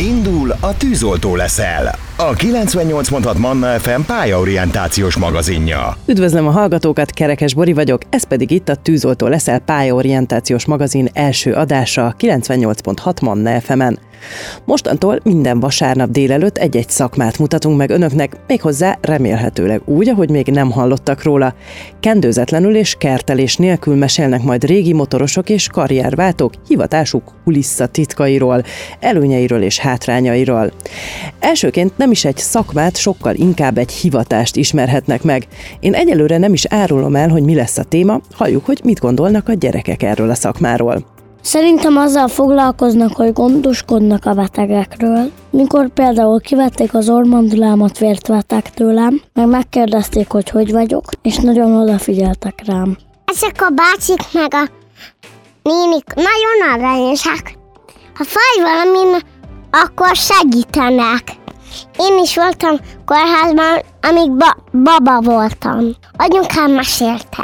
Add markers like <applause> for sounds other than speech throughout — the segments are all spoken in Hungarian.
Indul a tűzoltó leszel. A 98.6 Manna FM pályaorientációs magazinja. Üdvözlöm a hallgatókat, Kerekes Bori vagyok, ez pedig itt a Tűzoltó leszel pályaorientációs magazin első adása 98.6 Manna FM-en. Mostantól minden vasárnap délelőtt egy-egy szakmát mutatunk meg önöknek, méghozzá remélhetőleg úgy, ahogy még nem hallottak róla. Kendőzetlenül és kertelés nélkül mesélnek majd régi motorosok és karrierváltók hivatásuk kulissza titkairól, előnyeiről és hátrányairól. Elsőként nem is egy szakmát, sokkal inkább egy hivatást ismerhetnek meg. Én egyelőre nem is árulom el, hogy mi lesz a téma, halljuk, hogy mit gondolnak a gyerekek erről a szakmáról. Szerintem azzal foglalkoznak, hogy gondoskodnak a betegekről. Mikor például kivették az ormandulámat, vért vettek tőlem, meg megkérdezték, hogy hogy vagyok, és nagyon odafigyeltek rám. Ezek a bácsik meg a nénik nagyon aranyosak. Ha fáj valamin, akkor segítenek. Én is voltam kórházban, amíg ba- baba voltam. Anyukám mesélte.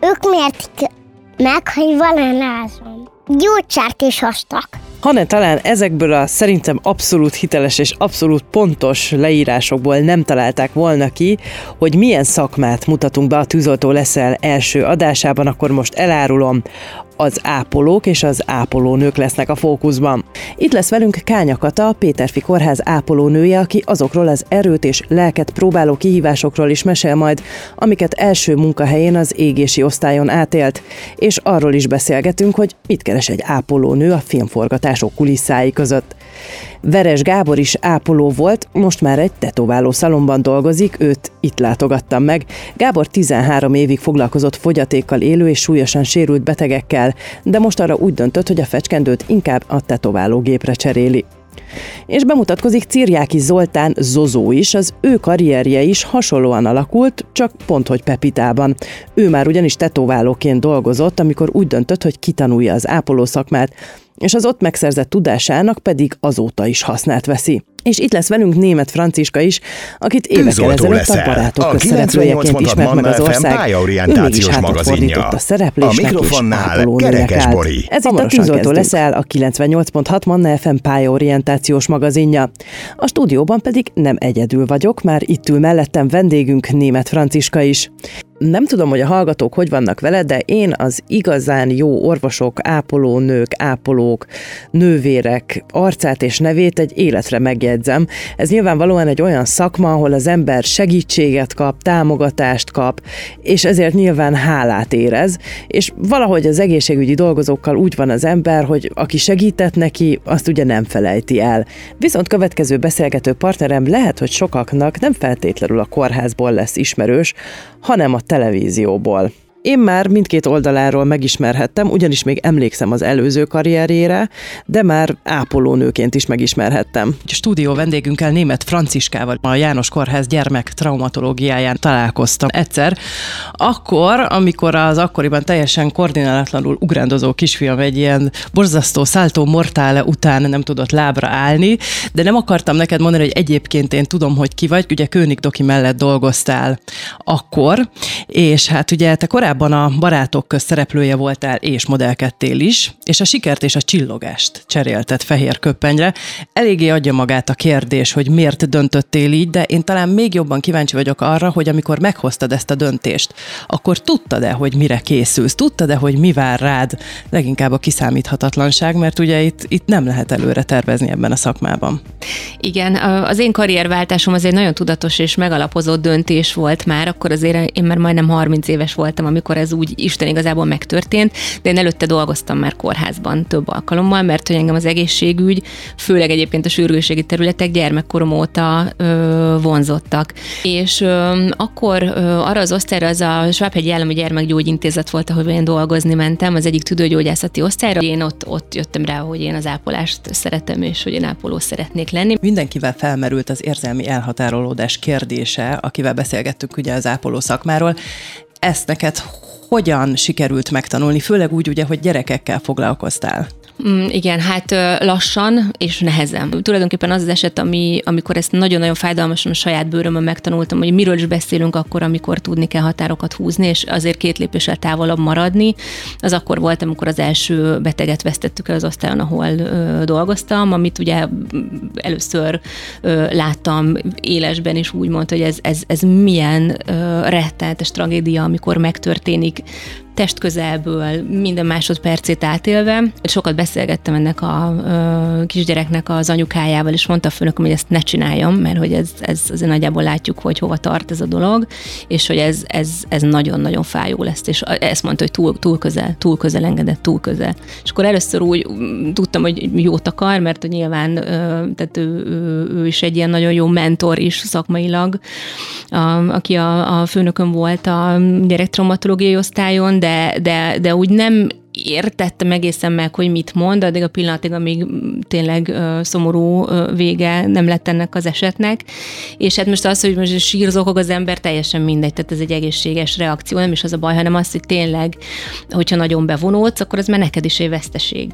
Ők mértik meg, hogy van-e is hoztak. Hanem talán ezekből a szerintem abszolút hiteles és abszolút pontos leírásokból nem találták volna ki, hogy milyen szakmát mutatunk be a Tűzoltó leszel első adásában, akkor most elárulom az ápolók és az ápolónők lesznek a fókuszban. Itt lesz velünk Kánya Kata, Péterfi Kórház ápolónője, aki azokról az erőt és lelket próbáló kihívásokról is mesél majd, amiket első munkahelyén az égési osztályon átélt, és arról is beszélgetünk, hogy mit keres egy ápolónő a filmforgatások kulisszái között. Veres Gábor is ápoló volt, most már egy tetováló szalomban dolgozik, őt itt látogattam meg. Gábor 13 évig foglalkozott fogyatékkal élő és súlyosan sérült betegekkel, de most arra úgy döntött, hogy a fecskendőt inkább a tetoválógépre cseréli. És bemutatkozik Cirjáki Zoltán Zozó is, az ő karrierje is hasonlóan alakult, csak pont hogy Pepitában. Ő már ugyanis tetoválóként dolgozott, amikor úgy döntött, hogy kitanulja az ápoló szakmát, és az ott megszerzett tudásának pedig azóta is hasznát veszi. És itt lesz velünk német Franciska is, akit évekkel ezelőtt a barátok közszereplőjeként ismert meg az ország. Ő mégis hátat fordított a szereplésnek a mikrofonnál és Kerekes Bori. Ez itt a Tűzoltó leszel, a 98.6 Manna FM pályaorientációs magazinja. A stúdióban pedig nem egyedül vagyok, már itt ül mellettem vendégünk német Franciska is. Nem tudom, hogy a hallgatók hogy vannak vele, de én az igazán jó orvosok, ápolónők, ápolók, nővérek arcát és nevét egy életre megjegyzem. Ez nyilvánvalóan egy olyan szakma, ahol az ember segítséget kap, támogatást kap, és ezért nyilván hálát érez, és valahogy az egészségügyi dolgozókkal úgy van az ember, hogy aki segített neki, azt ugye nem felejti el. Viszont következő beszélgető partnerem lehet, hogy sokaknak nem feltétlenül a kórházból lesz ismerős, hanem a televízióból. Én már mindkét oldaláról megismerhettem, ugyanis még emlékszem az előző karrierjére, de már ápolónőként is megismerhettem. A stúdió vendégünkkel német Franciskával a János Kórház gyermek traumatológiáján találkoztam egyszer, akkor, amikor az akkoriban teljesen koordinálatlanul ugrándozó kisfiam egy ilyen borzasztó száltó mortále után nem tudott lábra állni, de nem akartam neked mondani, hogy egyébként én tudom, hogy ki vagy, ugye König Doki mellett dolgoztál akkor, és hát ugye te korábban korábban a barátok köz szereplője voltál és modellkedtél is, és a sikert és a csillogást cserélted fehér köppenyre. Eléggé adja magát a kérdés, hogy miért döntöttél így, de én talán még jobban kíváncsi vagyok arra, hogy amikor meghoztad ezt a döntést, akkor tudtad-e, hogy mire készülsz? Tudtad-e, hogy mi vár rád? Leginkább a kiszámíthatatlanság, mert ugye itt, itt nem lehet előre tervezni ebben a szakmában. Igen, az én karrierváltásom az egy nagyon tudatos és megalapozott döntés volt már, akkor azért én már majdnem 30 éves voltam, amikor ez úgy Isten igazából megtörtént, de én előtte dolgoztam már kórházban több alkalommal, mert hogy engem az egészségügy, főleg egyébként a sürgőségi területek gyermekkorom óta ö, vonzottak. És ö, akkor ö, arra az osztályra, az a Svábhegyi Állami Gyermekgyógyintézet volt, ahol én dolgozni mentem, az egyik tüdőgyógyászati osztályra. Én ott, ott jöttem rá, hogy én az ápolást szeretem, és hogy én ápoló szeretnék lenni. Mindenkivel felmerült az érzelmi elhatárolódás kérdése, akivel beszélgettünk ugye az ápoló szakmáról ezt neked hogyan sikerült megtanulni, főleg úgy ugye, hogy gyerekekkel foglalkoztál? Mm, igen, hát lassan és nehezen. Tulajdonképpen az az eset, ami, amikor ezt nagyon-nagyon fájdalmasan a saját bőrömön megtanultam, hogy miről is beszélünk akkor, amikor tudni kell határokat húzni, és azért két lépéssel távolabb maradni, az akkor volt, amikor az első beteget vesztettük el az osztályon, ahol ö, dolgoztam, amit ugye először ö, láttam élesben, és úgy mondta, hogy ez, ez, ez milyen ö, rettenetes tragédia, amikor megtörténik testközelből, minden másodpercét átélve. Sokat beszélgettem ennek a ö, kisgyereknek az anyukájával, és mondta főnököm, hogy ezt ne csináljam, mert hogy ez, ez azért nagyjából látjuk, hogy hova tart ez a dolog, és hogy ez, ez, ez nagyon-nagyon fájó lesz, és ezt mondta, hogy túl, túl közel, túl közel engedett, túl közel. És akkor először úgy tudtam, hogy jót akar, mert hogy nyilván tehát ő, ő, ő is egy ilyen nagyon jó mentor is szakmailag, a, aki a, a főnököm volt a gyerektraumatológiai osztályon, de de, de, de úgy nem értettem egészen meg, hogy mit mond, addig a pillanatig, amíg tényleg uh, szomorú uh, vége nem lett ennek az esetnek. És hát most az, hogy most sírzokog az ember, teljesen mindegy, tehát ez egy egészséges reakció, nem is az a baj, hanem az, hogy tényleg, hogyha nagyon bevonódsz, akkor az már neked is egy veszteség.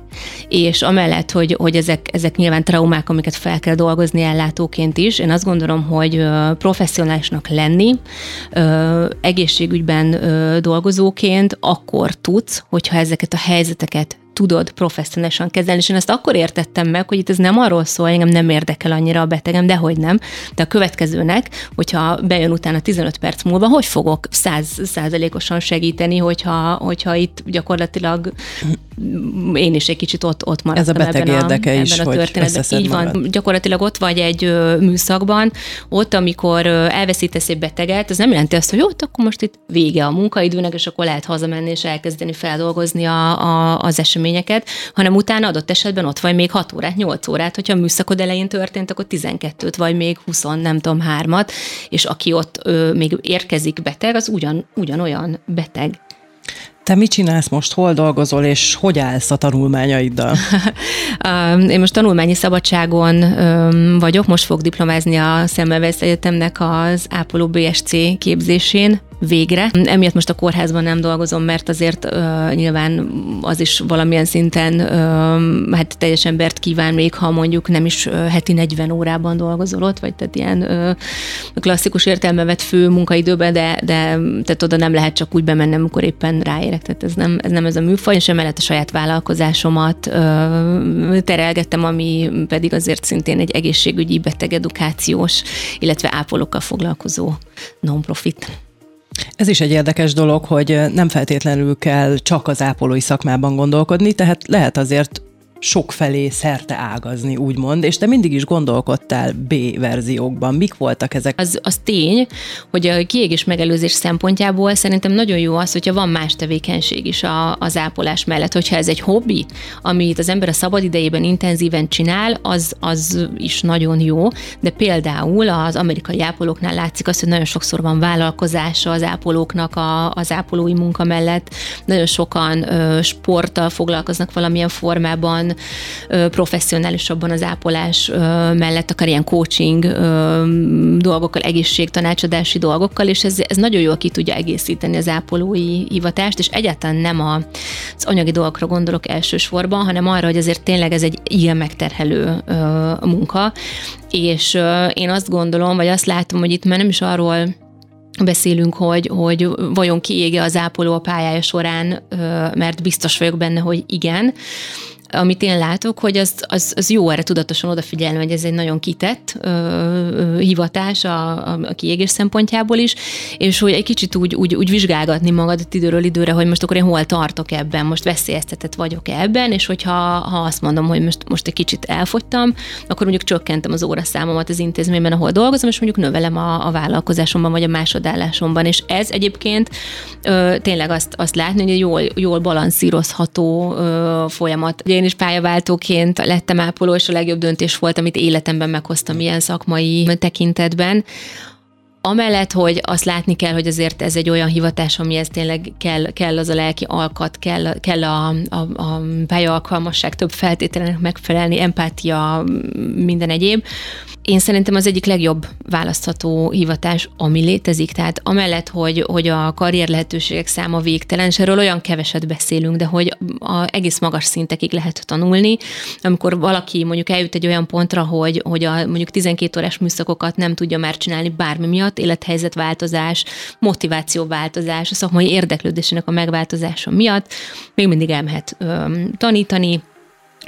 És amellett, hogy, hogy ezek, ezek nyilván traumák, amiket fel kell dolgozni ellátóként is, én azt gondolom, hogy professzionálisnak lenni, egészségügyben dolgozóként akkor tudsz, hogyha ezeket a helyzeteket tudod professzionálisan kezelni, és én ezt akkor értettem meg, hogy itt ez nem arról szól, engem nem érdekel annyira a betegem, de hogy nem. De a következőnek, hogyha bejön utána 15 perc múlva, hogy fogok 100 százalékosan segíteni, hogyha, hogyha itt gyakorlatilag én is egy kicsit ott, ott maradtam Ez a beteg ebben érdeke a, is, ebben a hogy történetben. Így van, magad. gyakorlatilag ott vagy egy műszakban, ott, amikor elveszítesz egy beteget, az nem jelenti azt, hogy ott akkor most itt vége a munkaidőnek, és akkor lehet hazamenni és elkezdeni feldolgozni a, a, az eseményeket, hanem utána adott esetben ott vagy még 6 órát, 8 órát, hogyha a műszakod elején történt, akkor 12-t, vagy még 20, nem tudom, hármat, és aki ott ö, még érkezik beteg, az ugyan, ugyanolyan beteg. Te mit csinálsz most, hol dolgozol, és hogy állsz a tanulmányaiddal? <laughs> Én most tanulmányi szabadságon vagyok, most fog diplomázni a Szemmelweis Egyetemnek az ápoló BSC képzésén, végre. Emiatt most a kórházban nem dolgozom, mert azért uh, nyilván az is valamilyen szinten uh, hát teljes embert kíván még, ha mondjuk nem is uh, heti 40 órában dolgozol ott, vagy tehát ilyen uh, klasszikus értelme vett fő munkaidőben, de, de tehát oda nem lehet csak úgy bemennem, amikor éppen ráérek, tehát ez nem ez, nem ez a műfaj, és emellett a saját vállalkozásomat uh, terelgettem, ami pedig azért szintén egy egészségügyi betegedukációs, illetve ápolókkal foglalkozó non-profit. Ez is egy érdekes dolog, hogy nem feltétlenül kell csak az ápolói szakmában gondolkodni, tehát lehet azért sok felé szerte ágazni, úgymond, és te mindig is gondolkodtál B verziókban. Mik voltak ezek? Az, az tény, hogy a kiégés megelőzés szempontjából szerintem nagyon jó az, hogyha van más tevékenység is a, az ápolás mellett. Hogyha ez egy hobbi, amit az ember a szabad idejében intenzíven csinál, az, az is nagyon jó, de például az amerikai ápolóknál látszik az, hogy nagyon sokszor van vállalkozása az ápolóknak a, az ápolói munka mellett. Nagyon sokan ö, sporttal foglalkoznak valamilyen formában, professzionálisabban az ápolás mellett, akár ilyen coaching dolgokkal, egészségtanácsadási dolgokkal, és ez, ez nagyon jól ki tudja egészíteni az ápolói hivatást, és egyáltalán nem a, az anyagi dolgokra gondolok elsősorban, hanem arra, hogy azért tényleg ez egy ilyen megterhelő munka, és én azt gondolom, vagy azt látom, hogy itt már nem is arról beszélünk, hogy, hogy vajon kiége az ápoló a pályája során, mert biztos vagyok benne, hogy igen, amit én látok, hogy az, az, az jó erre tudatosan odafigyelni, hogy ez egy nagyon kitett ö, ö, hivatás a, a, kiégés szempontjából is, és hogy egy kicsit úgy, úgy, úgy vizsgálgatni magadat időről időre, hogy most akkor én hol tartok ebben, most veszélyeztetett vagyok ebben, és hogyha ha azt mondom, hogy most, most egy kicsit elfogytam, akkor mondjuk csökkentem az óraszámomat az intézményben, ahol dolgozom, és mondjuk növelem a, a vállalkozásomban, vagy a másodállásomban, és ez egyébként ö, tényleg azt, azt látni, hogy egy jól, jól balanszírozható ö, folyamat. Ugye én én is pályaváltóként lettem ápoló, és a legjobb döntés volt, amit életemben meghoztam ilyen szakmai tekintetben. Amellett, hogy azt látni kell, hogy azért ez egy olyan hivatás, amihez tényleg kell, kell az a lelki alkat, kell, kell a, a, a pályaalkalmasság több feltételenek megfelelni, empátia, minden egyéb én szerintem az egyik legjobb választható hivatás, ami létezik. Tehát amellett, hogy, hogy a karrier lehetőségek száma végtelen, és erről olyan keveset beszélünk, de hogy a egész magas szintekig lehet tanulni, amikor valaki mondjuk eljut egy olyan pontra, hogy, hogy a mondjuk 12 órás műszakokat nem tudja már csinálni bármi miatt, élethelyzetváltozás, motivációváltozás, a szakmai érdeklődésének a megváltozása miatt, még mindig elmehet ö, tanítani,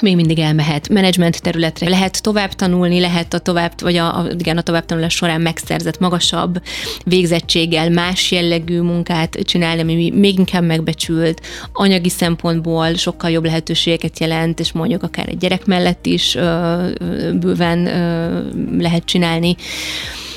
még mindig elmehet menedzsment területre, lehet tovább tanulni, lehet a tovább, vagy a, a, igen, a továbbtanulás során megszerzett magasabb végzettséggel más jellegű munkát csinálni, ami még inkább megbecsült, anyagi szempontból sokkal jobb lehetőségeket jelent, és mondjuk akár egy gyerek mellett is ö, bőven ö, lehet csinálni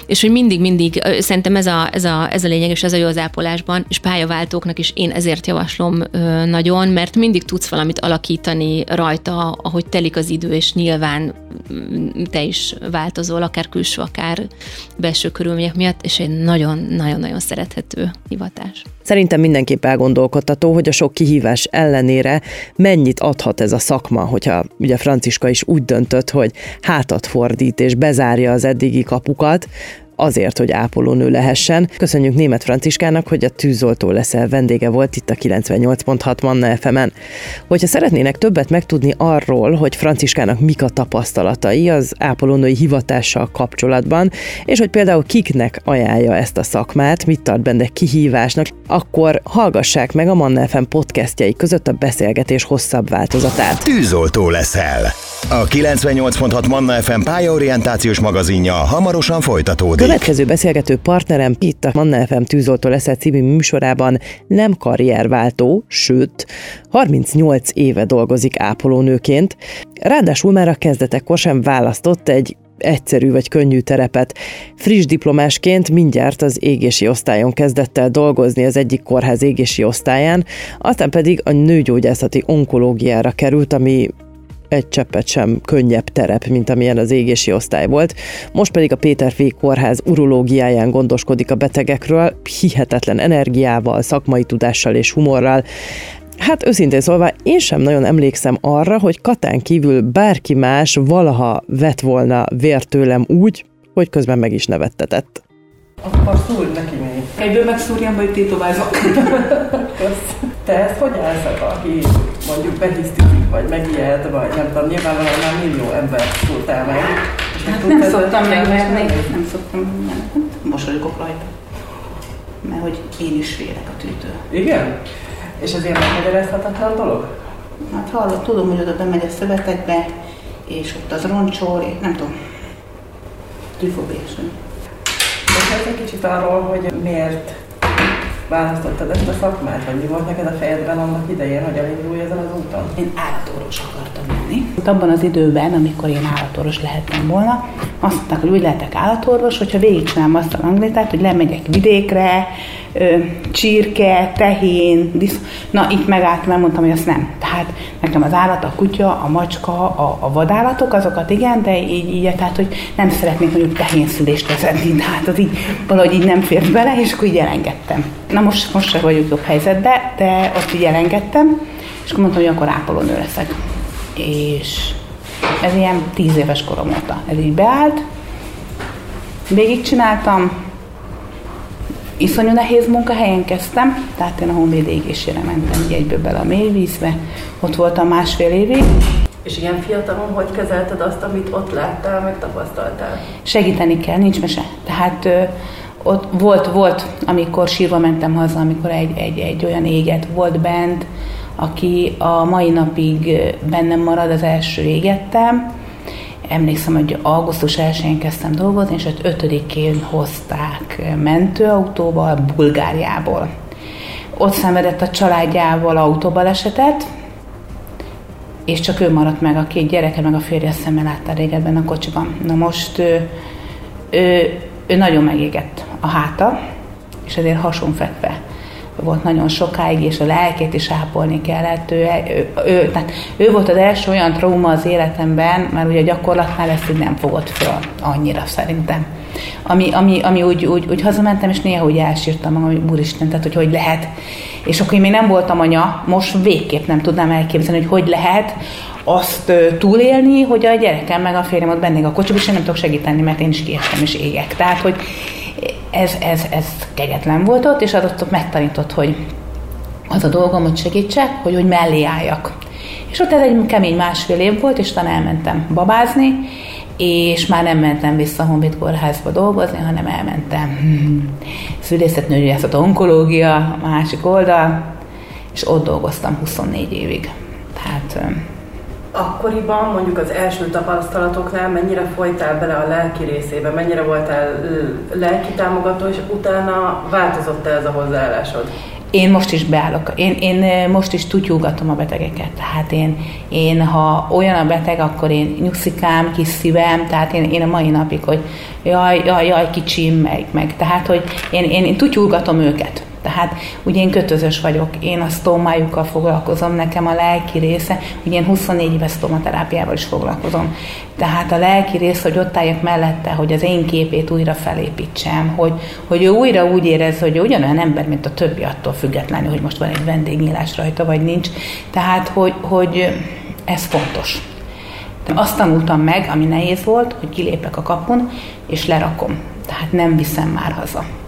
és hogy mindig-mindig szerintem ez a, ez, a, ez a lényeg, és ez a jó az ápolásban, és pályaváltóknak is én ezért javaslom nagyon, mert mindig tudsz valamit alakítani rajta, ahogy telik az idő, és nyilván mm, te is változol, akár külső, akár belső körülmények miatt, és egy nagyon-nagyon-nagyon szerethető hivatás. Szerintem mindenképp elgondolkodtató, hogy a sok kihívás ellenére mennyit adhat ez a szakma, hogyha ugye Franciska is úgy döntött, hogy hátat fordít és bezárja az eddigi kapukat, azért, hogy ápolónő lehessen. Köszönjük német Franciskának, hogy a tűzoltó leszel vendége volt itt a 98.6 Manna FM-en. Hogyha szeretnének többet megtudni arról, hogy Franciskának mik a tapasztalatai az ápolónői hivatással kapcsolatban, és hogy például kiknek ajánlja ezt a szakmát, mit tart benne kihívásnak, akkor hallgassák meg a Manna FM podcastjai között a beszélgetés hosszabb változatát. Tűzoltó leszel. A 98.6 Manna FM pályaorientációs magazinja hamarosan folytatódik. Következő beszélgető partnerem itt a Manna FM tűzoltó leszel című műsorában nem karrierváltó, sőt, 38 éve dolgozik ápolónőként. Ráadásul már a kezdetekkor sem választott egy egyszerű vagy könnyű terepet. Friss diplomásként mindjárt az égési osztályon kezdett el dolgozni az egyik kórház égési osztályán, aztán pedig a nőgyógyászati onkológiára került, ami egy cseppet sem könnyebb terep, mint amilyen az égési osztály volt. Most pedig a Péter F. kórház urológiáján gondoskodik a betegekről, hihetetlen energiával, szakmai tudással és humorral. Hát őszintén szólva, én sem nagyon emlékszem arra, hogy Katán kívül bárki más valaha vett volna vért tőlem úgy, hogy közben meg is nevettetett. Akkor szúrj neki még. Egyből megszúrjam, vagy tétovázok. <laughs> Te ezt hogy állsz, aki mondjuk behisztizik, vagy megijed, vagy nem tudom, nyilvánvalóan már millió ember szúrtál meg. Hát nem szoktam meg, mert még nem szoktam, mert mosolygok rajta. Mert hogy én is félek a tűtől. Igen? És ez ilyen megmagyarázhatatlan dolog? Hát hallott, tudom, hogy oda bemegy a szövetekbe, és ott az roncsol, nem tudom. Tűfobés. Beszélsz egy kicsit arról, hogy miért választottad ezt a szakmát, vagy mi volt neked a fejedben annak idején, hogy elindulj ezen az úton? Én állatorvos akartam lenni. Abban az időben, amikor én állatorvos lehettem volna, azt mondták, hogy úgy lehetek állatorvos, hogyha végigcsinálom azt a langlétát, hogy lemegyek vidékre, ö, csirke, tehén, disz... Na, itt megálltam, mert mondtam, hogy azt nem. Tehát nekem az állat, a kutya, a macska, a, a vadállatok, azokat igen, de így, így tehát, hogy nem szeretnék mondjuk tehénszülést vezetni, tehát az így valahogy így nem fért bele, és akkor így elengedtem. Na most, most se vagyok jobb helyzetben, de ott így elengedtem, és akkor mondtam, hogy akkor ápolónő leszek. És ez ilyen tíz éves korom óta. Ez így beállt, végigcsináltam, iszonyú nehéz munkahelyen kezdtem, tehát én a honvéd égésére mentem így egyből bele a mélyvízbe, ott voltam másfél évig. És ilyen fiatalon hogy kezelted azt, amit ott láttál, meg tapasztaltál? Segíteni kell, nincs mese. Tehát ott volt, volt, amikor sírva mentem haza, amikor egy, egy, egy olyan éget volt bent, aki a mai napig bennem marad, az első égettem, emlékszem, hogy augusztus 1-én kezdtem dolgozni, és ott 5-én hozták mentőautóval Bulgáriából. Ott szenvedett a családjával autóbalesetet, és csak ő maradt meg, a két gyereke, meg a férje szemmel látta régebben a kocsiban. Na most ő, ő, ő nagyon megégett a háta, és ezért hasonfekve volt nagyon sokáig, és a lelkét is ápolni kellett. Ő, ő, ő, tehát ő volt az első olyan trauma az életemben, mert ugye a gyakorlatnál ezt így nem fogott föl annyira szerintem. Ami, ami, ami úgy, úgy, úgy hazamentem, és néha úgy elsírtam magam, hogy úristen, tehát hogy hogy lehet. És akkor én még nem voltam anya, most végképp nem tudnám elképzelni, hogy hogy lehet azt túlélni, hogy a gyerekem meg a férjem ott bennék a kocsiba, és én nem tudok segíteni, mert én is kiestem és égek. Tehát, hogy ez, ez, ez kegyetlen volt ott, és az ott megtanított, hogy az a dolgom, hogy segítsek, hogy, hogy mellé álljak. És ott ez egy kemény másfél év volt, és utána elmentem babázni, és már nem mentem vissza a Honvéd kórházba dolgozni, hanem elmentem <clears throat> szülészetnőgyógyászat, onkológia, a másik oldal, és ott dolgoztam 24 évig. Tehát Akkoriban mondjuk az első tapasztalatoknál mennyire folytál bele a lelki részébe, mennyire voltál lelki támogató, és utána változott -e ez a hozzáállásod? Én most is beállok, én, én most is tutyúgatom a betegeket, tehát én, én, ha olyan a beteg, akkor én nyugszikám, kis szívem, tehát én, én a mai napig, hogy jaj, jaj, jaj, kicsim, meg, meg, tehát, hogy én, én, én tutyúgatom őket. Tehát ugye én kötözös vagyok, én a sztómájukkal foglalkozom, nekem a lelki része, ugye én 24 éves sztomaterápiával is foglalkozom. Tehát a lelki része, hogy ott álljak mellette, hogy az én képét újra felépítsem, hogy, hogy ő újra úgy érez, hogy ugyanolyan ember, mint a többi attól függetlenül, hogy most van egy vendégnyílás rajta, vagy nincs. Tehát, hogy, hogy ez fontos. Azt tanultam meg, ami nehéz volt, hogy kilépek a kapun, és lerakom. Tehát nem viszem már haza.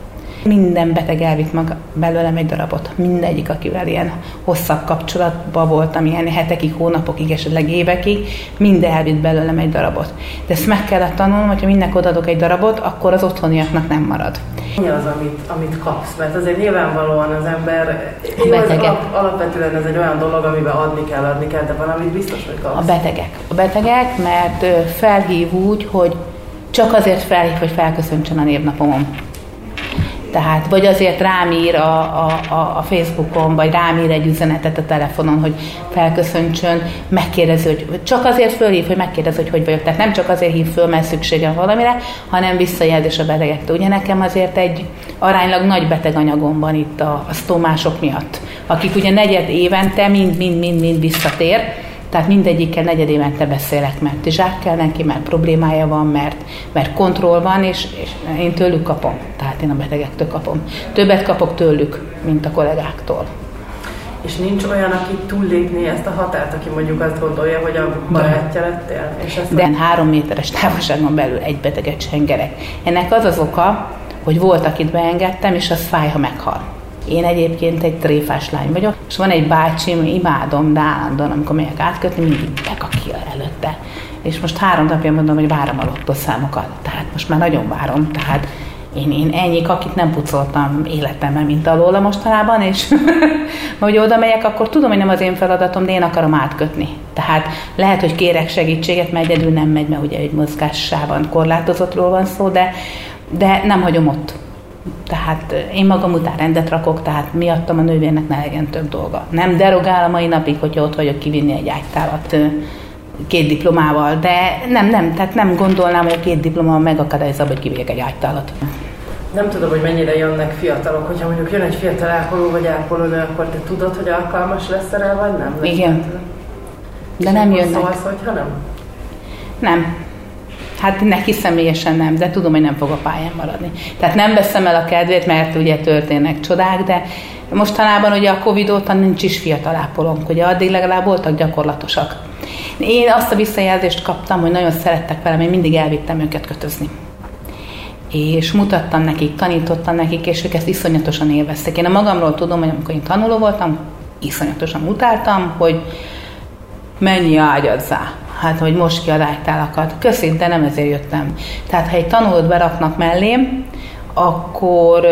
Minden beteg elvitt maga belőlem egy darabot. Mindegyik, akivel ilyen hosszabb kapcsolatban voltam, ilyen hetekig, hónapokig, esetleg évekig, mind elvitt belőlem egy darabot. De ezt meg kellett tanulnom, hogyha mindenki odadok egy darabot, akkor az otthoniaknak nem marad. Mi az, amit, amit kapsz? Mert azért nyilvánvalóan az ember, a betegek. Alap, alapvetően ez egy olyan dolog, amiben adni kell, adni kell, de valamit biztos, hogy kapsz. A betegek. A betegek, mert felhív úgy, hogy csak azért felhív, hogy felköszöntsön a névnapomon tehát, vagy azért rám ír a, a, a Facebookon, vagy rám ír egy üzenetet a telefonon, hogy felköszöntsön, megkérdezi, hogy csak azért fölhív, hogy megkérdezi, hogy hogy vagyok. Tehát nem csak azért hív föl, mert szükségem valamire, hanem visszajelzés a betegektől. Ugye nekem azért egy aránylag nagy beteganyagom van itt a, a sztomások miatt, akik ugye negyed évente mind-mind-mind-mind visszatér, tehát mindegyikkel negyed évente beszélek, mert zsák kell neki, mert problémája van, mert, mert kontroll van, és, és én tőlük kapom. Tehát én a betegektől kapom. Többet kapok tőlük, mint a kollégáktól. És nincs olyan, aki túllépni ezt a határt, aki mondjuk azt gondolja, hogy a barátja lettél? És ezt De három méteres távolságon belül egy beteget sengerek. Ennek az az oka, hogy volt, akit beengedtem, és az fáj, ha meghal. Én egyébként egy tréfás lány vagyok, és van egy bácsim, imádom, de állandóan, amikor megyek átkötni, mindig bekakil előtte. És most három napja mondom, hogy várom a lottószámokat. Tehát most már nagyon várom, tehát én, én ennyi akit nem pucoltam életemben, mint alóla mostanában, és <laughs> hogy oda megyek, akkor tudom, hogy nem az én feladatom, de én akarom átkötni. Tehát lehet, hogy kérek segítséget, mert egyedül nem megy, mert ugye egy mozgássában korlátozottról van szó, de, de nem hagyom ott. Tehát én magam után rendet rakok, tehát miattam a nővérnek ne legyen több dolga. Nem derogál a mai napig, hogyha ott vagyok kivinni egy ágytálat két diplomával, de nem, nem, tehát nem gondolnám, hogy a két diploma megakadályozza, hogy kivigyek egy ágytálat. Nem tudom, hogy mennyire jönnek fiatalok, hogyha mondjuk jön egy fiatal ápoló vagy ápolónő, akkor te tudod, hogy alkalmas lesz rá, vagy nem? Igen. De nem jönnek. Szólsz, hogyha nem? Nem. Hát neki személyesen nem, de tudom, hogy nem fog a pályán maradni. Tehát nem veszem el a kedvét, mert ugye történnek csodák, de mostanában ugye a Covid óta nincs is fiatal ápolónk, ugye addig legalább voltak gyakorlatosak. Én azt a visszajelzést kaptam, hogy nagyon szerettek velem, én mindig elvittem őket kötözni. És mutattam nekik, tanítottam nekik, és ők ezt iszonyatosan élvezték. Én a magamról tudom, hogy amikor én tanuló voltam, iszonyatosan utáltam, hogy mennyi ágyazzá hát hogy most ki a lágytálakat. Köszi, de nem ezért jöttem. Tehát ha egy tanulót beraknak mellém, akkor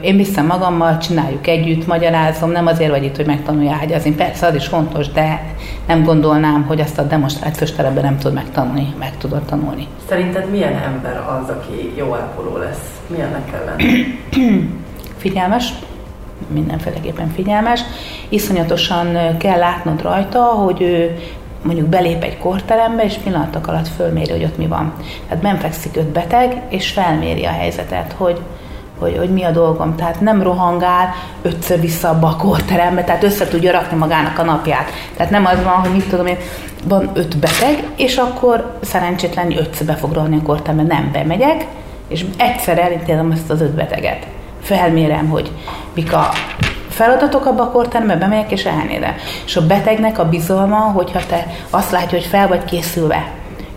én viszem magammal, csináljuk együtt, magyarázom, nem azért vagy itt, hogy megtanulja ágyazni. Persze, az is fontos, de nem gondolnám, hogy ezt a demonstrációs terepben nem tud megtanulni, meg tudod tanulni. Szerinted milyen ember az, aki jó ápoló lesz? Milyennek kell lenni? <clears throat> Figyelmes, mindenféleképpen figyelmes. Iszonyatosan kell látnod rajta, hogy ő mondjuk belép egy korterembe, és pillanatok alatt fölméri, hogy ott mi van. Tehát benfekszik öt beteg, és felméri a helyzetet, hogy, hogy, hogy mi a dolgom. Tehát nem rohangál ötször vissza abba a korterembe, tehát össze tudja rakni magának a napját. Tehát nem az van, hogy mit tudom én, van öt beteg, és akkor szerencsétlen ötször be fog rohanni a korterembe. Nem, bemegyek, és egyszer elítélem ezt az öt beteget. Felmérem, hogy mik a feladatok abba a korterembe, bemegyek és elnézem. És a betegnek a bizalma, hogyha te azt látja, hogy fel vagy készülve,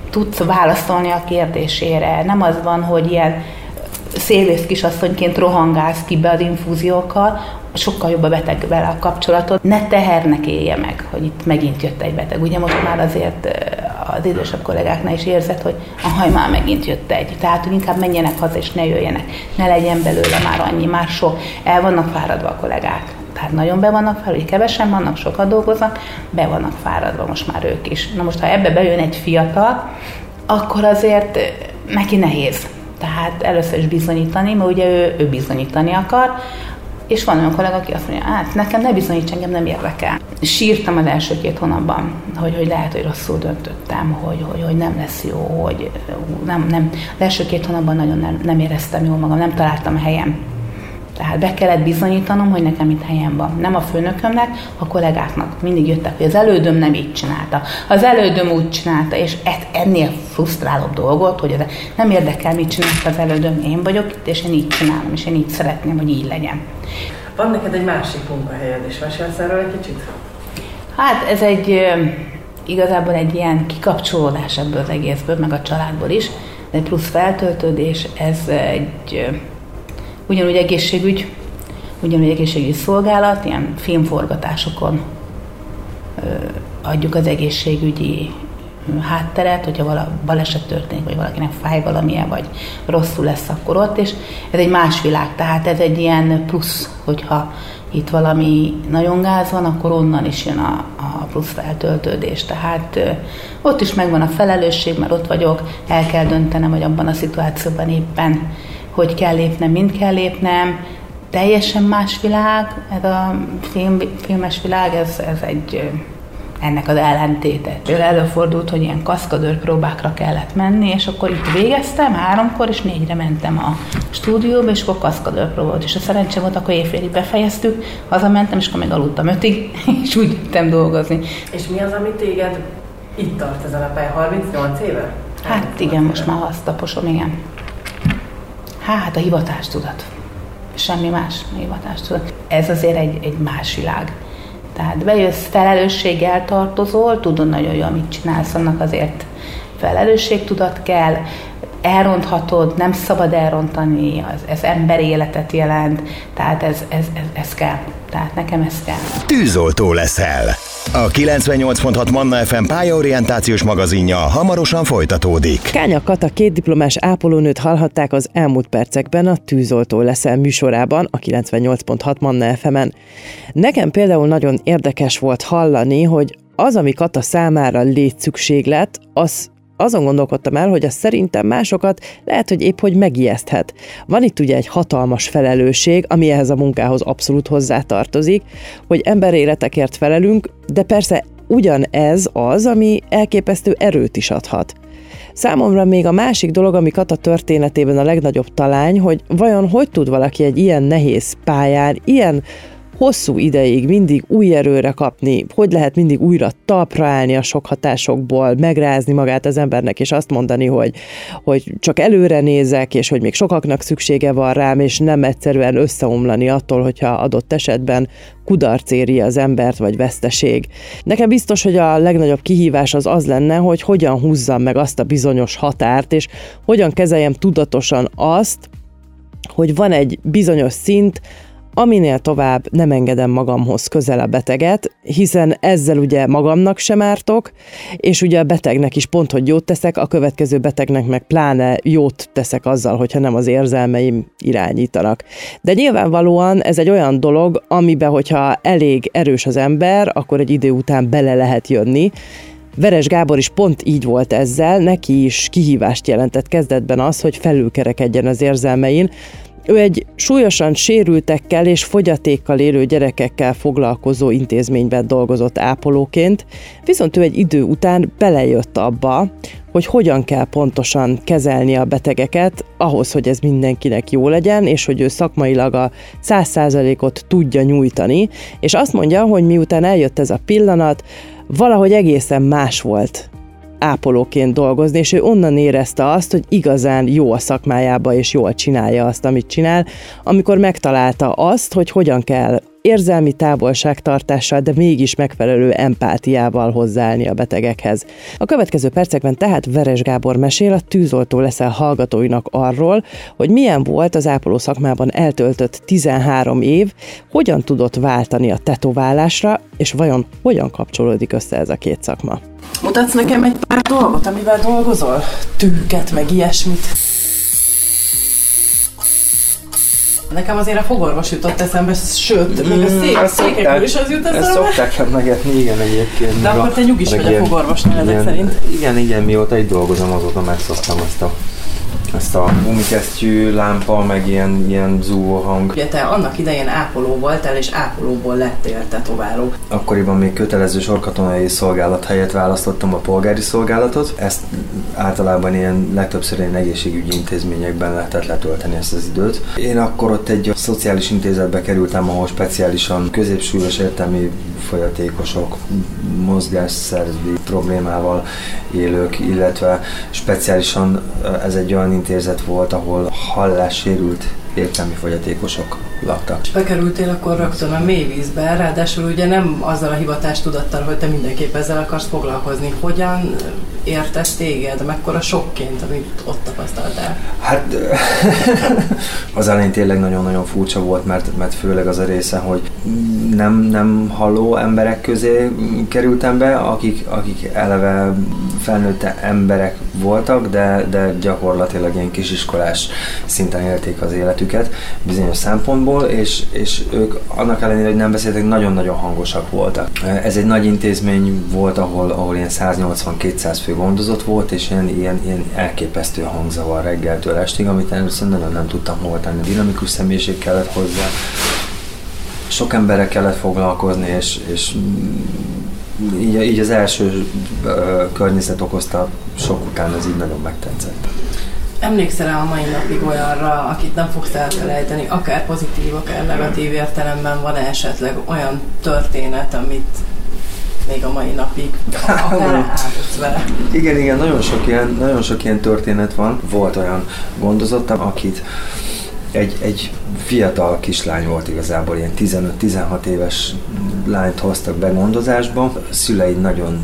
tudsz válaszolni a kérdésére. Nem az van, hogy ilyen szélvész kisasszonyként rohangálsz ki be az infúziókkal, sokkal jobb a beteg vele a kapcsolatot. Ne tehernek élje meg, hogy itt megint jött egy beteg. Ugye most már azért az idősebb kollégáknál is érzed, hogy a haj már megint jött egy. Tehát, hogy inkább menjenek haza és ne jöjjenek. Ne legyen belőle már annyi, már sok. El vannak fáradva a kollégák. Tehát nagyon be vannak fáradva, hogy kevesen vannak, sokat dolgoznak, be vannak fáradva most már ők is. Na most, ha ebbe bejön egy fiatal, akkor azért neki nehéz. Tehát először is bizonyítani, mert ugye ő, ő bizonyítani akar, és van olyan kollega, aki azt mondja, hát nekem ne bizonyíts, engem nem érdekel. Sírtam az első két hónapban, hogy, hogy lehet, hogy rosszul döntöttem, hogy, hogy, hogy nem lesz jó, hogy nem, nem. Az első két hónapban nagyon nem, nem éreztem jól magam, nem találtam a helyem. Tehát be kellett bizonyítanom, hogy nekem itt helyem van. Nem a főnökömnek, a kollégáknak. Mindig jöttek, hogy az elődöm nem így csinálta. Az elődöm úgy csinálta, és ennél frusztrálóbb dolgot, hogy nem érdekel, mit csinált az elődöm, én vagyok itt, és én így csinálom, és én így szeretném, hogy így legyen. Van neked egy másik munkahelyed, és mesélsz erről egy kicsit? Hát ez egy igazából egy ilyen kikapcsolódás ebből az egészből, meg a családból is, de plusz feltöltődés, ez egy ugyanúgy egészségügy, ugyanúgy egészségügyi szolgálat, ilyen filmforgatásokon adjuk az egészségügyi hátteret, hogyha vala baleset történik, vagy valakinek fáj valamilyen, vagy rosszul lesz, akkor ott, és ez egy más világ, tehát ez egy ilyen plusz, hogyha itt valami nagyon gáz van, akkor onnan is jön a, a plusz feltöltődés. Tehát ott is megvan a felelősség, mert ott vagyok, el kell döntenem, hogy abban a szituációban éppen hogy kell lépnem, mind kell lépnem, teljesen más világ, ez a film, filmes világ, ez, ez egy ennek az ellentéte. Előfordult, hogy ilyen kaszkadőr próbákra kellett menni, és akkor itt végeztem, háromkor, és négyre mentem a stúdióba, és akkor kaszkadőr próba volt. És a szerencsém volt, akkor éjfélig befejeztük, hazamentem, és akkor még aludtam ötig, <laughs> és úgy jöttem dolgozni. És mi az, ami téged itt tart ezen a pályán? 38 éve? Hát igen, most már azt taposom, igen. Hát a hivatástudat. Semmi más, a hivatástudat. Ez azért egy, egy más világ. Tehát bejössz, felelősséggel tartozol, tudod nagyon jól, mit csinálsz, annak azért felelősségtudat kell, elronthatod, nem szabad elrontani, az, ez emberi életet jelent, tehát ez, ez, ez, ez kell. Tehát nekem ez kell. Tűzoltó leszel. A 98.6 Manna FM pályaorientációs magazinja hamarosan folytatódik. Kánya Kata két diplomás ápolónőt hallhatták az elmúlt percekben a Tűzoltó leszel műsorában a 98.6 Manna FM-en. Nekem például nagyon érdekes volt hallani, hogy az, ami Kata számára létszükséglet, az azon gondolkodtam el, hogy az szerintem másokat lehet, hogy épp hogy megijeszthet. Van itt ugye egy hatalmas felelősség, ami ehhez a munkához abszolút hozzátartozik, hogy emberéletekért felelünk, de persze ugyanez az, ami elképesztő erőt is adhat. Számomra még a másik dolog, ami Kata történetében a legnagyobb talány, hogy vajon hogy tud valaki egy ilyen nehéz pályán, ilyen hosszú ideig mindig új erőre kapni, hogy lehet mindig újra talpra állni a sok hatásokból, megrázni magát az embernek, és azt mondani, hogy, hogy csak előre nézek, és hogy még sokaknak szüksége van rám, és nem egyszerűen összeomlani attól, hogyha adott esetben kudarc éri az embert, vagy veszteség. Nekem biztos, hogy a legnagyobb kihívás az az lenne, hogy hogyan húzzam meg azt a bizonyos határt, és hogyan kezeljem tudatosan azt, hogy van egy bizonyos szint, Aminél tovább nem engedem magamhoz közel a beteget, hiszen ezzel ugye magamnak sem ártok, és ugye a betegnek is pont, hogy jót teszek, a következő betegnek meg pláne jót teszek azzal, hogyha nem az érzelmeim irányítanak. De nyilvánvalóan ez egy olyan dolog, amiben, hogyha elég erős az ember, akkor egy idő után bele lehet jönni, Veres Gábor is pont így volt ezzel, neki is kihívást jelentett kezdetben az, hogy felülkerekedjen az érzelmein, ő egy súlyosan sérültekkel és fogyatékkal élő gyerekekkel foglalkozó intézményben dolgozott ápolóként, viszont ő egy idő után belejött abba, hogy hogyan kell pontosan kezelni a betegeket, ahhoz, hogy ez mindenkinek jó legyen, és hogy ő szakmailag a száz százalékot tudja nyújtani, és azt mondja, hogy miután eljött ez a pillanat, valahogy egészen más volt ápolóként dolgozni, és ő onnan érezte azt, hogy igazán jó a szakmájába, és jól csinálja azt, amit csinál, amikor megtalálta azt, hogy hogyan kell érzelmi távolságtartással, de mégis megfelelő empátiával hozzáállni a betegekhez. A következő percekben tehát Veres Gábor mesél a tűzoltó leszel hallgatóinak arról, hogy milyen volt az ápoló szakmában eltöltött 13 év, hogyan tudott váltani a tetoválásra, és vajon hogyan kapcsolódik össze ez a két szakma. Mutatsz nekem egy pár dolgot, amivel dolgozol? Tűket, meg ilyesmit? Nekem azért a fogorvos jutott eszembe, sőt, még a szék, a székekről is az jut Ezt eszembe. szokták emlegetni, igen, egyébként. De meg akkor te nyugis meg vagy a fogorvosnál ezek szerint. Igen, igen, mióta itt dolgozom, azóta megszoktam ezt a ezt a gumikesztyű lámpa, meg ilyen, ilyen zúgó hang. Ugye te annak idején ápoló voltál, és ápolóból lettél tetováló. Akkoriban még kötelező sorkatonai szolgálat helyett választottam a polgári szolgálatot. Ezt általában ilyen legtöbbször ilyen egészségügyi intézményekben lehetett letölteni ezt az időt. Én akkor ott egy szociális intézetbe kerültem, ahol speciálisan középsúlyos értelmi folyatékosok, mozgásszervi problémával élők, illetve speciálisan ez egy olyan intézet volt, ahol hallássérült értelmi fogyatékosok laktak. És bekerültél akkor rögtön a mélyvízbe, ráadásul ugye nem azzal a hivatástudattal, hogy te mindenképp ezzel akarsz foglalkozni. Hogyan értett téged, mekkora sokként, amit ott tapasztaltál? Hát <laughs> az elején tényleg nagyon-nagyon furcsa volt, mert, mert főleg az a része, hogy nem, nem halló emberek közé kerültem be, akik, akik eleve felnőtt emberek voltak, de, de gyakorlatilag ilyen kisiskolás szinten élték az életüket bizonyos szempontból, és, és ők annak ellenére, hogy nem beszéltek, nagyon-nagyon hangosak voltak. Ez egy nagy intézmény volt, ahol, ahol ilyen 180-200 fő gondozott volt, és ilyen, ilyen, ilyen elképesztő hangzavar reggeltől estig, amit először nagyon nem tudtam hova tenni. Dinamikus személyiség kellett hozzá, sok emberre kellett foglalkozni, és, és így, így az első ö, környezet okozta sok után ez így nagyon megtetszett. Emlékszel-e a mai napig olyanra, akit nem fogsz elfelejteni, akár pozitív, akár negatív értelemben van esetleg olyan történet, amit még a mai napig <laughs> átadsz vele? Igen, igen, nagyon sok, ilyen, nagyon sok ilyen történet van. Volt olyan gondozottam, akit egy, egy fiatal kislány volt igazából, ilyen 15-16 éves lányt hoztak be gondozásba. A szülei nagyon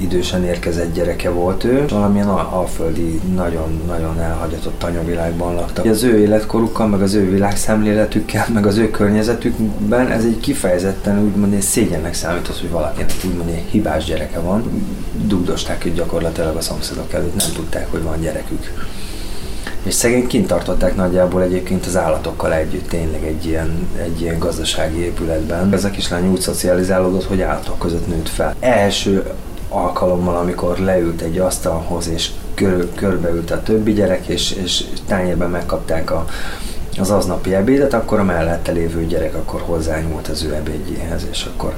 idősen érkezett gyereke volt ő, valamilyen al- alföldi, nagyon-nagyon elhagyatott anyavilágban laktak. Az ő életkorukkal, meg az ő világszemléletükkel, meg az ő környezetükben ez egy kifejezetten úgymond egy szégyennek számított, hogy valakinek úgymond egy hibás gyereke van. Dugdosták őt gyakorlatilag a szomszédok előtt, nem tudták, hogy van gyerekük. És szegény kint tartották nagyjából egyébként az állatokkal együtt, tényleg egy ilyen, egy ilyen gazdasági épületben. Ez a kislány úgy szocializálódott, hogy állatok között nőtt fel. Első alkalommal, amikor leült egy asztalhoz, és kör, körbeült a többi gyerek, és, és tányérben megkapták a, az aznapi ebédet, akkor a mellette lévő gyerek akkor hozzányúlt az ő ebédjéhez, és akkor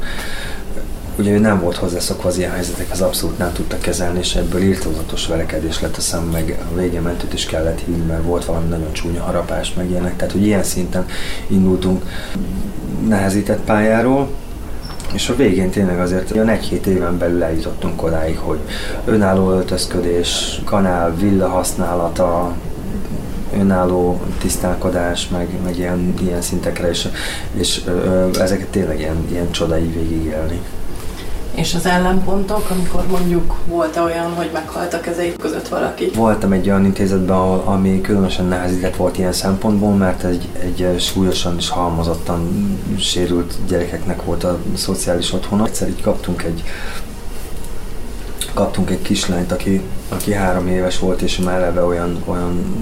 ugye ő nem volt hozzászokva az ilyen helyzetekhez, abszolút nem tudta kezelni, és ebből írtózatos verekedés lett a szem, meg a végén mentőt is kellett hívni, mert volt valami nagyon csúnya harapás, meg ilyenek, tehát hogy ilyen szinten indultunk nehezített pályáról, és a végén tényleg azért olyan egy-hét éven belül eljutottunk odáig, hogy önálló öltözködés, kanál, villa használata, önálló tisztálkodás, meg, meg ilyen, ilyen szintekre, és, és ö, ezeket tényleg ilyen, ilyen csodai végigélni. És az ellenpontok, amikor mondjuk volt olyan, hogy meghalt a kezeid között valaki? Voltam egy olyan intézetben, ami különösen nehezített volt ilyen szempontból, mert egy, egy súlyosan és halmozottan sérült gyerekeknek volt a szociális otthona. Egyszer így kaptunk egy kaptunk egy kislányt, aki, aki három éves volt, és már eleve olyan, olyan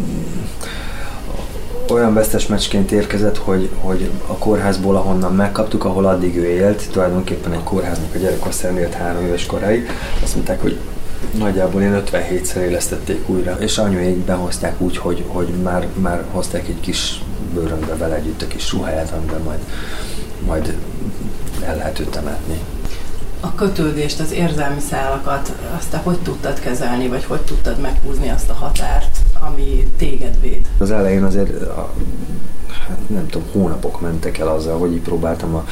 olyan vesztes meccsként érkezett, hogy, hogy a kórházból, ahonnan megkaptuk, ahol addig ő élt, tulajdonképpen egy kórháznak a gyerekosztályon élt három éves koráig, azt mondták, hogy nagyjából én 57-szer élesztették újra, és anyuék behozták úgy, hogy, hogy már, már hozták egy kis bőrönbe vele együtt a kis ruháját, amiben majd, majd el lehet őt temetni. A kötődést, az érzelmi szálakat, azt te hogy tudtad kezelni, vagy hogy tudtad meghúzni azt a határt, ami téged véd? Az elején azért, a, hát nem tudom, hónapok mentek el azzal, hogy így próbáltam a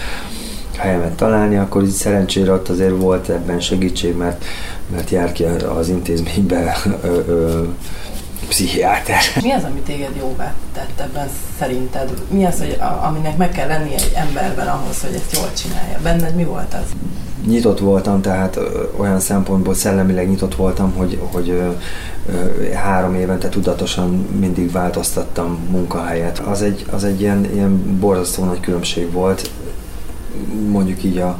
helyemet találni, akkor így szerencsére ott azért volt ebben segítség, mert, mert jár ki az intézménybe ö, ö, pszichiáter. Mi az, ami téged jóvá tett ebben szerinted? Mi az, hogy a, aminek meg kell lennie egy emberben ahhoz, hogy ezt jól csinálja? Benned mi volt az? Nyitott voltam, tehát olyan szempontból szellemileg nyitott voltam, hogy, hogy három évente tudatosan mindig változtattam munkahelyet. Az egy, az egy ilyen, ilyen borzasztó nagy különbség volt, mondjuk így a,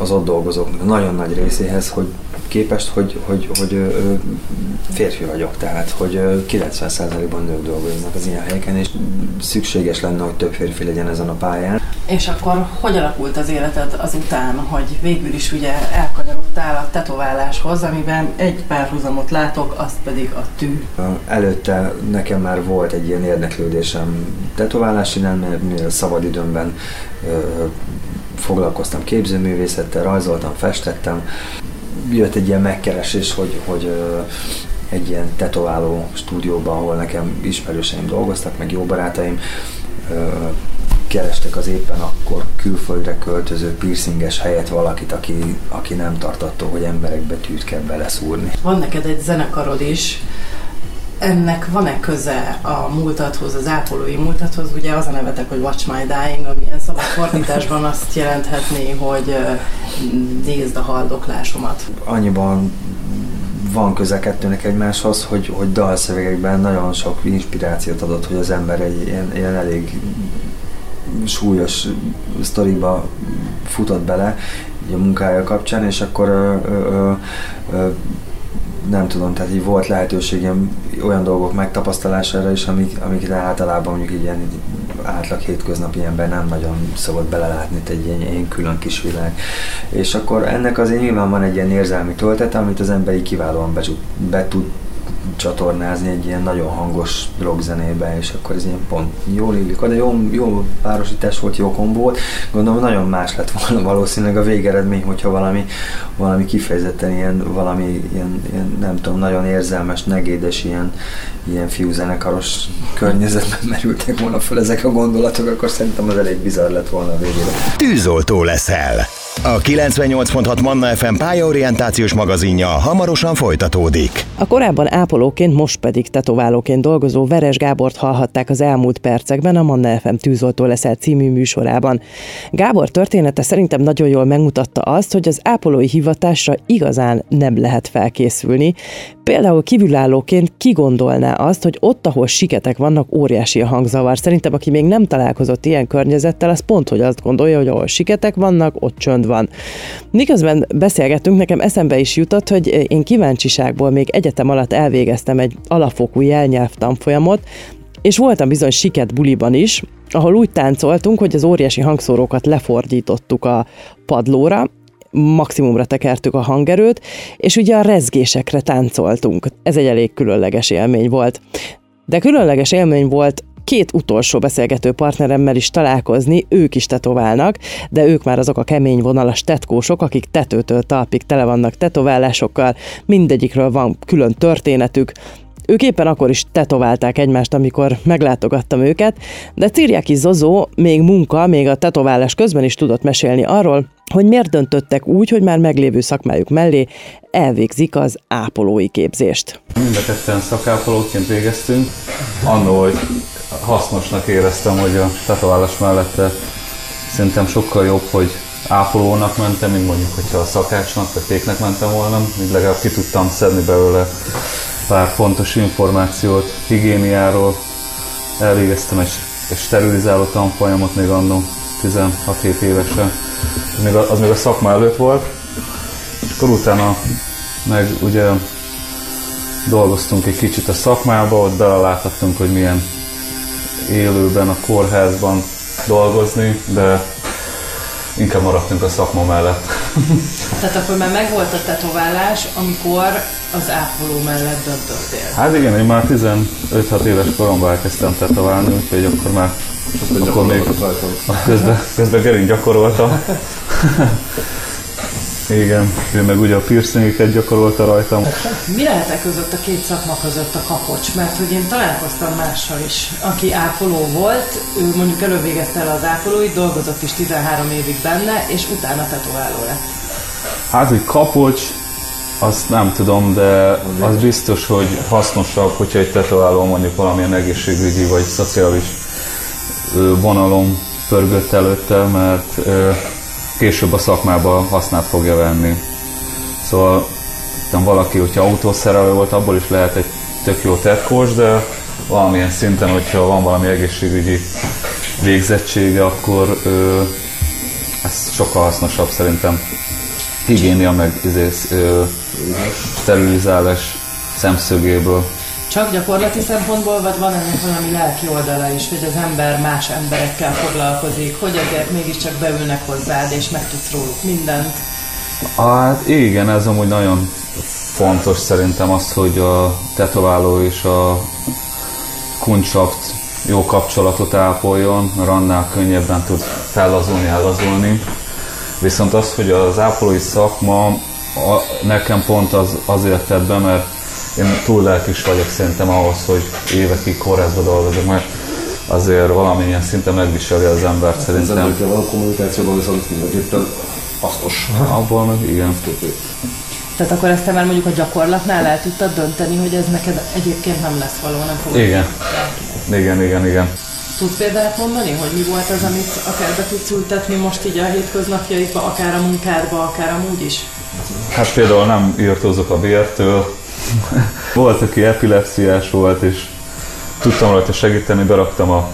az ott dolgozóknak nagyon nagy részéhez, hogy képest, hogy, hogy, hogy férfi vagyok, tehát hogy ö, 90%-ban nők dolgoznak az ilyen helyeken, és szükséges lenne, hogy több férfi legyen ezen a pályán. És akkor hogy alakult az életed azután, hogy végül is ugye elkanyarodtál a tetováláshoz, amiben egy párhuzamot látok, azt pedig a tű. Előtte nekem már volt egy ilyen érdeklődésem tetoválás iránt, mert szabadidőmben foglalkoztam képzőművészettel, rajzoltam, festettem. Jött egy ilyen megkeresés, hogy, hogy egy ilyen tetováló stúdióban, ahol nekem ismerőseim dolgoztak, meg jó barátaim, kerestek az éppen akkor külföldre költöző piercinges helyet valakit, aki, aki nem tartattó, hogy emberekbe tűt kell beleszúrni. Van neked egy zenekarod is, ennek van-e köze a múltadhoz, az ápolói múltadhoz? Ugye az a nevetek, hogy Watch My Dying, ami ilyen szabad fordításban azt jelenthetné, hogy nézd a haldoklásomat. annyiban van köze kettőnek egymáshoz, hogy, hogy dalszövegekben nagyon sok inspirációt adott, hogy az ember egy ilyen, ilyen elég súlyos sztoriba futott bele a munkája kapcsán, és akkor ö, ö, ö, nem tudom, tehát így volt lehetőségem olyan dolgok megtapasztalására is, amik, amikre általában mondjuk egy ilyen átlag hétköznapi ember nem nagyon szokott belelátni egy ilyen, ilyen külön kis világ. És akkor ennek azért nyilván van egy ilyen érzelmi töltete, amit az ember így kiválóan be, be tud csatornázni egy ilyen nagyon hangos rockzenébe, és akkor ez ilyen pont jól illik. De jó, jó párosítás volt, jó kombó volt. Gondolom nagyon más lett volna valószínűleg a végeredmény, hogyha valami, valami kifejezetten ilyen, valami ilyen, ilyen, nem tudom, nagyon érzelmes, negédes, ilyen, ilyen fiúzenekaros környezetben merültek volna föl ezek a gondolatok, akkor szerintem az elég bizarr lett volna a végére. Tűzoltó leszel. A 98.6 Manna FM pályaorientációs magazinja hamarosan folytatódik. A korábban ápolóként, most pedig tetoválóként dolgozó Veres Gábort hallhatták az elmúlt percekben a Manna FM tűzoltó leszel című műsorában. Gábor története szerintem nagyon jól megmutatta azt, hogy az ápolói hivatásra igazán nem lehet felkészülni. Például kívülállóként ki gondolná azt, hogy ott, ahol siketek vannak, óriási a hangzavar. Szerintem, aki még nem találkozott ilyen környezettel, az pont, hogy azt gondolja, hogy ahol siketek vannak, ott csönd van. Miközben beszélgettünk, nekem eszembe is jutott, hogy én kíváncsiságból még egyetem alatt elvégeztem egy alapfokú jelnyelv tanfolyamot, és voltam bizony siket buliban is, ahol úgy táncoltunk, hogy az óriási hangszórókat lefordítottuk a padlóra, maximumra tekertük a hangerőt, és ugye a rezgésekre táncoltunk. Ez egy elég különleges élmény volt. De különleges élmény volt két utolsó beszélgető partneremmel is találkozni, ők is tetoválnak, de ők már azok a kemény vonalas tetkósok, akik tetőtől talpig tele vannak tetoválásokkal, mindegyikről van külön történetük, ők éppen akkor is tetoválták egymást, amikor meglátogattam őket, de Ciriaki Zozó még munka, még a tetoválás közben is tudott mesélni arról, hogy miért döntöttek úgy, hogy már meglévő szakmájuk mellé elvégzik az ápolói képzést. Mind a ketten szakápolóként végeztünk. Annó, hogy hasznosnak éreztem, hogy a tetoválás mellette szerintem sokkal jobb, hogy ápolónak mentem, mint mondjuk, hogyha a szakácsnak vagy péknek mentem volna, így legalább ki tudtam szedni belőle pár fontos információt higiéniáról. Elvégeztem egy, egy sterilizáló tanfolyamot még annó 16-7 évesen. Az még, a, az még a szakma előtt volt. És akkor utána meg ugye dolgoztunk egy kicsit a szakmába, ott beleláthattunk, hogy milyen élőben a kórházban dolgozni, de inkább maradtunk a szakma mellett. <laughs> Tehát akkor már megvolt a tetoválás, amikor az ápoló mellett döntöttél. Hát igen, én már 15-6 éves koromban elkezdtem tetoválni, úgyhogy akkor már akkor még közben, közben Gerin gyakoroltam. <laughs> Igen, ő meg ugye a piercingeket gyakorolta rajtam. Mi lehet e között a két szakma között a kapocs? Mert hogy én találkoztam mással is, aki ápoló volt, ő mondjuk elővégezte el az ápolóit, dolgozott is 13 évig benne, és utána tetováló lett. Hát, hogy kapocs, Azt nem tudom, de az biztos, hogy hasznosabb, hogyha egy tetováló mondjuk valamilyen egészségügyi vagy szociális vonalon pörgött előtte, mert később a szakmába hasznát fogja venni. Szóval nem valaki, hogyha autószerelő volt, abból is lehet egy tök jó tetkós, de valamilyen szinten, hogyha van valami egészségügyi végzettsége, akkor ö, ez sokkal hasznosabb szerintem. Higiénia meg izész, ö, sterilizálás szemszögéből. Csak gyakorlati szempontból, vagy van ennek valami lelki oldala is, hogy az ember más emberekkel foglalkozik, hogy azért mégiscsak beülnek hozzád, és megtudsz róluk mindent? Hát igen, ez amúgy nagyon fontos szerintem az, hogy a tetováló és a kuncsakt jó kapcsolatot ápoljon, mert annál könnyebben tud fellazulni, ellazulni. Viszont az, hogy az ápolói szakma a, nekem pont az, azért tett be, mert én túl lelkis vagyok szerintem ahhoz, hogy évekig kórházba dolgozok, mert azért valamilyen szinten megviseli az embert szerintem. Az emberekkel való kommunikációban viszont mindenképpen hasznos. Abból meg igen. Tehát akkor ezt te már mondjuk a gyakorlatnál el tudtad dönteni, hogy ez neked egyébként nem lesz való, nem fogod Igen. Igen, igen, igen. Tudsz példát mondani, hogy mi volt az, amit akár be tudsz ültetni most így a hétköznapjaidba, akár a munkádba, akár amúgy is? Hát például nem írtózok a bértől. Volt, aki epilepsziás volt, és tudtam rajta segíteni, beraktam a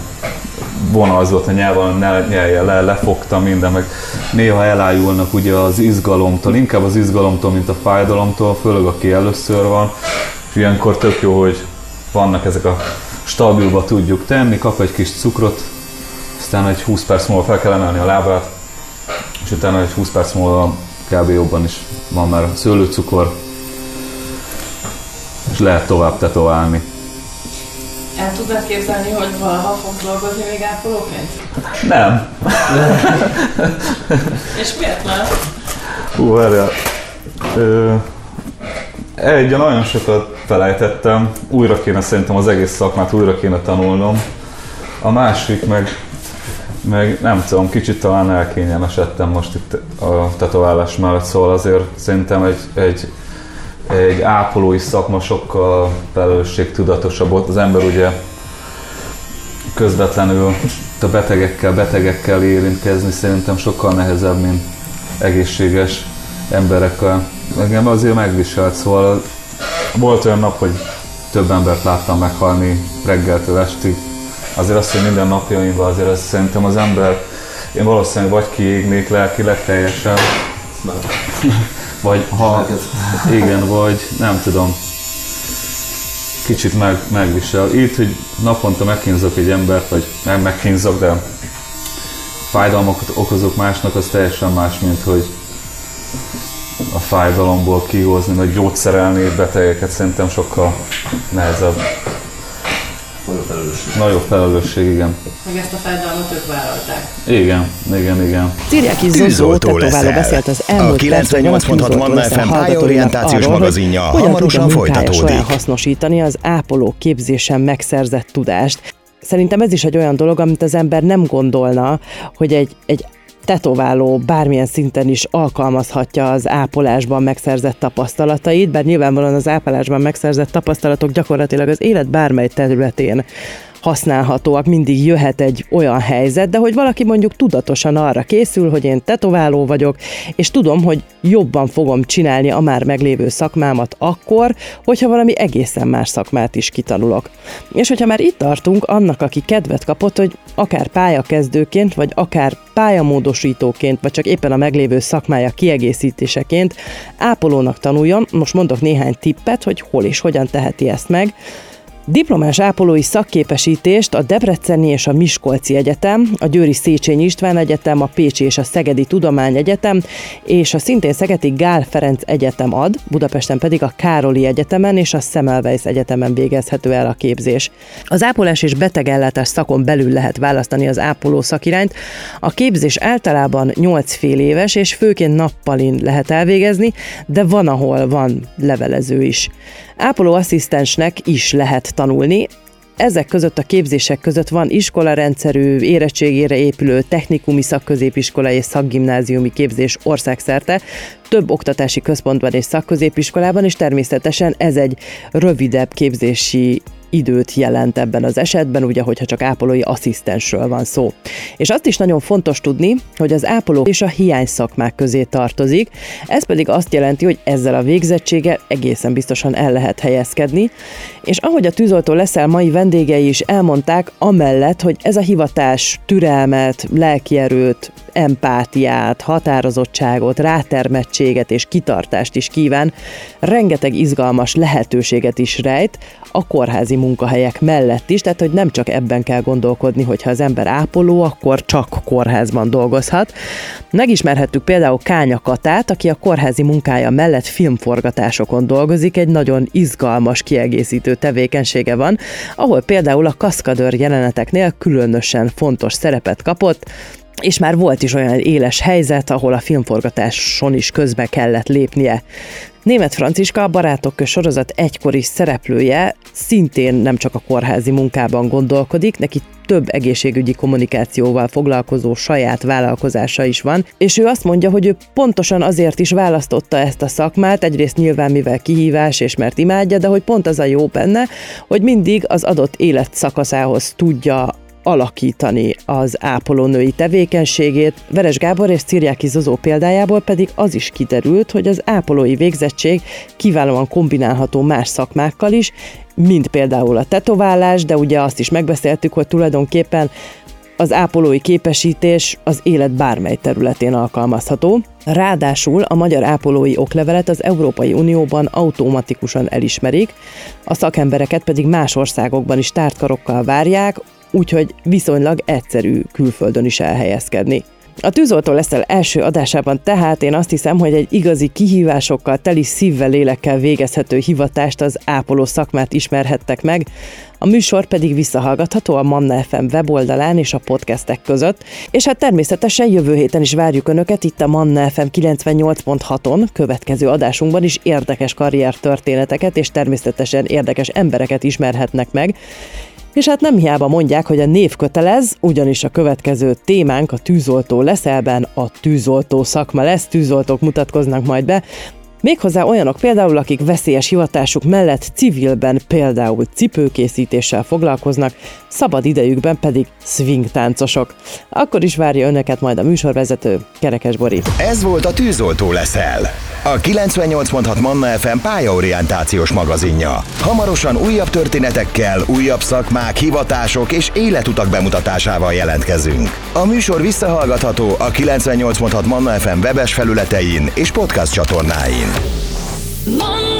vonalzott a nyelven, nyelje le, lefogta minden, meg néha elájulnak ugye az izgalomtól, inkább az izgalomtól, mint a fájdalomtól, főleg aki először van, és ilyenkor tök jó, hogy vannak ezek a stabilba tudjuk tenni, kap egy kis cukrot, aztán egy 20 perc múlva fel kell emelni a lábát, és utána egy 20 perc múlva kb. jobban is van már a szőlőcukor, és lehet tovább tetoválni. El tudnád képzelni, hogy valaha fogsz dolgozni még ápolóként? Nem. <laughs> És miért nem? Hú, várjál. Egy, nagyon sokat felejtettem, újra kéne szerintem az egész szakmát újra kéne tanulnom. A másik meg, meg nem tudom, kicsit talán elkényelmesedtem most itt a tetoválás mellett, szóval azért szerintem egy, egy, egy ápolói szakma sokkal felelősségtudatosabb ott. Az ember ugye közvetlenül a betegekkel, betegekkel érintkezni szerintem sokkal nehezebb, mint egészséges emberekkel. Engem azért megviselt, szóval volt olyan nap, hogy több embert láttam meghalni reggeltől estig. Azért azt, hogy minden napjaimban azért azt szerintem az ember, én valószínűleg vagy kiégnék lelkileg teljesen, vagy ha, <laughs> igen, vagy nem tudom, kicsit meg, megvisel. Így, hogy naponta megkínzok egy embert, vagy nem megkínzok, de fájdalmakat okozok másnak, az teljesen más, mint hogy a fájdalomból kihozni, vagy gyógyszerelni betegeket szerintem sokkal nehezebb. Nagyobb felelősség. Nagyobb felelősség, igen. Meg ezt a fájdalmat ők vállalták. Igen, igen, igen. Ciriáki Zozó tetováló beszélt az elmúlt A 98.6 Manna FM pályorientációs magazinja hamarosan folytatódik. hasznosítani az ápoló képzésen megszerzett tudást. Szerintem ez is egy olyan dolog, amit az ember nem gondolna, hogy egy, egy tetováló bármilyen szinten is alkalmazhatja az ápolásban megszerzett tapasztalatait, bár nyilvánvalóan az ápolásban megszerzett tapasztalatok gyakorlatilag az élet bármely területén használhatóak, mindig jöhet egy olyan helyzet, de hogy valaki mondjuk tudatosan arra készül, hogy én tetováló vagyok, és tudom, hogy jobban fogom csinálni a már meglévő szakmámat akkor, hogyha valami egészen más szakmát is kitanulok. És hogyha már itt tartunk, annak, aki kedvet kapott, hogy akár pályakezdőként, vagy akár pályamódosítóként, vagy csak éppen a meglévő szakmája kiegészítéseként ápolónak tanuljon, most mondok néhány tippet, hogy hol és hogyan teheti ezt meg, Diplomás ápolói szakképesítést a Debreceni és a Miskolci Egyetem, a Győri Széchenyi István Egyetem, a Pécsi és a Szegedi Tudományegyetem és a szintén Szegedi Gál Ferenc Egyetem ad, Budapesten pedig a Károli Egyetemen és a Semmelweis Egyetemen végezhető el a képzés. Az ápolás és betegellátás szakon belül lehet választani az ápoló szakirányt. A képzés általában 8 fél éves és főként nappalin lehet elvégezni, de van, ahol van levelező is. Ápoló asszisztensnek is lehet tanulni, ezek között a képzések között van iskolarendszerű, érettségére épülő technikumi szakközépiskola és szakgimnáziumi képzés országszerte, több oktatási központban és szakközépiskolában, és természetesen ez egy rövidebb képzési időt jelent ebben az esetben, ugye, hogyha csak ápolói asszisztensről van szó. És azt is nagyon fontos tudni, hogy az ápoló és a hiány szakmák közé tartozik, ez pedig azt jelenti, hogy ezzel a végzettséggel egészen biztosan el lehet helyezkedni, és ahogy a tűzoltó leszel mai vendégei is elmondták, amellett, hogy ez a hivatás türelmet, lelkierőt, empátiát, határozottságot, rátermettséget és kitartást is kíván, rengeteg izgalmas lehetőséget is rejt a kórházi munkahelyek mellett is, tehát hogy nem csak ebben kell gondolkodni, hogyha az ember ápoló, akkor csak kórházban dolgozhat. Megismerhettük például Kánya Katát, aki a kórházi munkája mellett filmforgatásokon dolgozik, egy nagyon izgalmas kiegészítő tevékenysége van, ahol például a kaszkadőr jeleneteknél különösen fontos szerepet kapott, és már volt is olyan éles helyzet, ahol a filmforgatáson is közbe kellett lépnie. Német Franciska, a Barátok sorozat egykori szereplője, szintén nem csak a kórházi munkában gondolkodik, neki több egészségügyi kommunikációval foglalkozó saját vállalkozása is van, és ő azt mondja, hogy ő pontosan azért is választotta ezt a szakmát, egyrészt nyilván mivel kihívás és mert imádja, de hogy pont az a jó benne, hogy mindig az adott életszakaszához tudja alakítani az ápolónői tevékenységét. Veres Gábor és Cirjáki Zozó példájából pedig az is kiderült, hogy az ápolói végzettség kiválóan kombinálható más szakmákkal is, mint például a tetoválás, de ugye azt is megbeszéltük, hogy tulajdonképpen az ápolói képesítés az élet bármely területén alkalmazható. Ráadásul a magyar ápolói oklevelet az Európai Unióban automatikusan elismerik, a szakembereket pedig más országokban is tártkarokkal várják, úgyhogy viszonylag egyszerű külföldön is elhelyezkedni. A tűzoltó leszel első adásában tehát én azt hiszem, hogy egy igazi kihívásokkal, teli szívvel, lélekkel végezhető hivatást, az ápoló szakmát ismerhettek meg, a műsor pedig visszahallgatható a Manna FM weboldalán és a podcastek között, és hát természetesen jövő héten is várjuk Önöket itt a Manna FM 98.6-on, következő adásunkban is érdekes karriertörténeteket és természetesen érdekes embereket ismerhetnek meg, és hát nem hiába mondják, hogy a név kötelez, ugyanis a következő témánk a tűzoltó leszelben a tűzoltó szakma lesz, tűzoltók mutatkoznak majd be, Méghozzá olyanok például, akik veszélyes hivatásuk mellett civilben például cipőkészítéssel foglalkoznak, szabad idejükben pedig swing táncosok. Akkor is várja önöket majd a műsorvezető, Kerekes Bori. Ez volt a Tűzoltó leszel. A 98.6 Manna FM pályaorientációs magazinja. Hamarosan újabb történetekkel, újabb szakmák, hivatások és életutak bemutatásával jelentkezünk. A műsor visszahallgatható a 98.6 Manna FM webes felületein és podcast csatornáin. My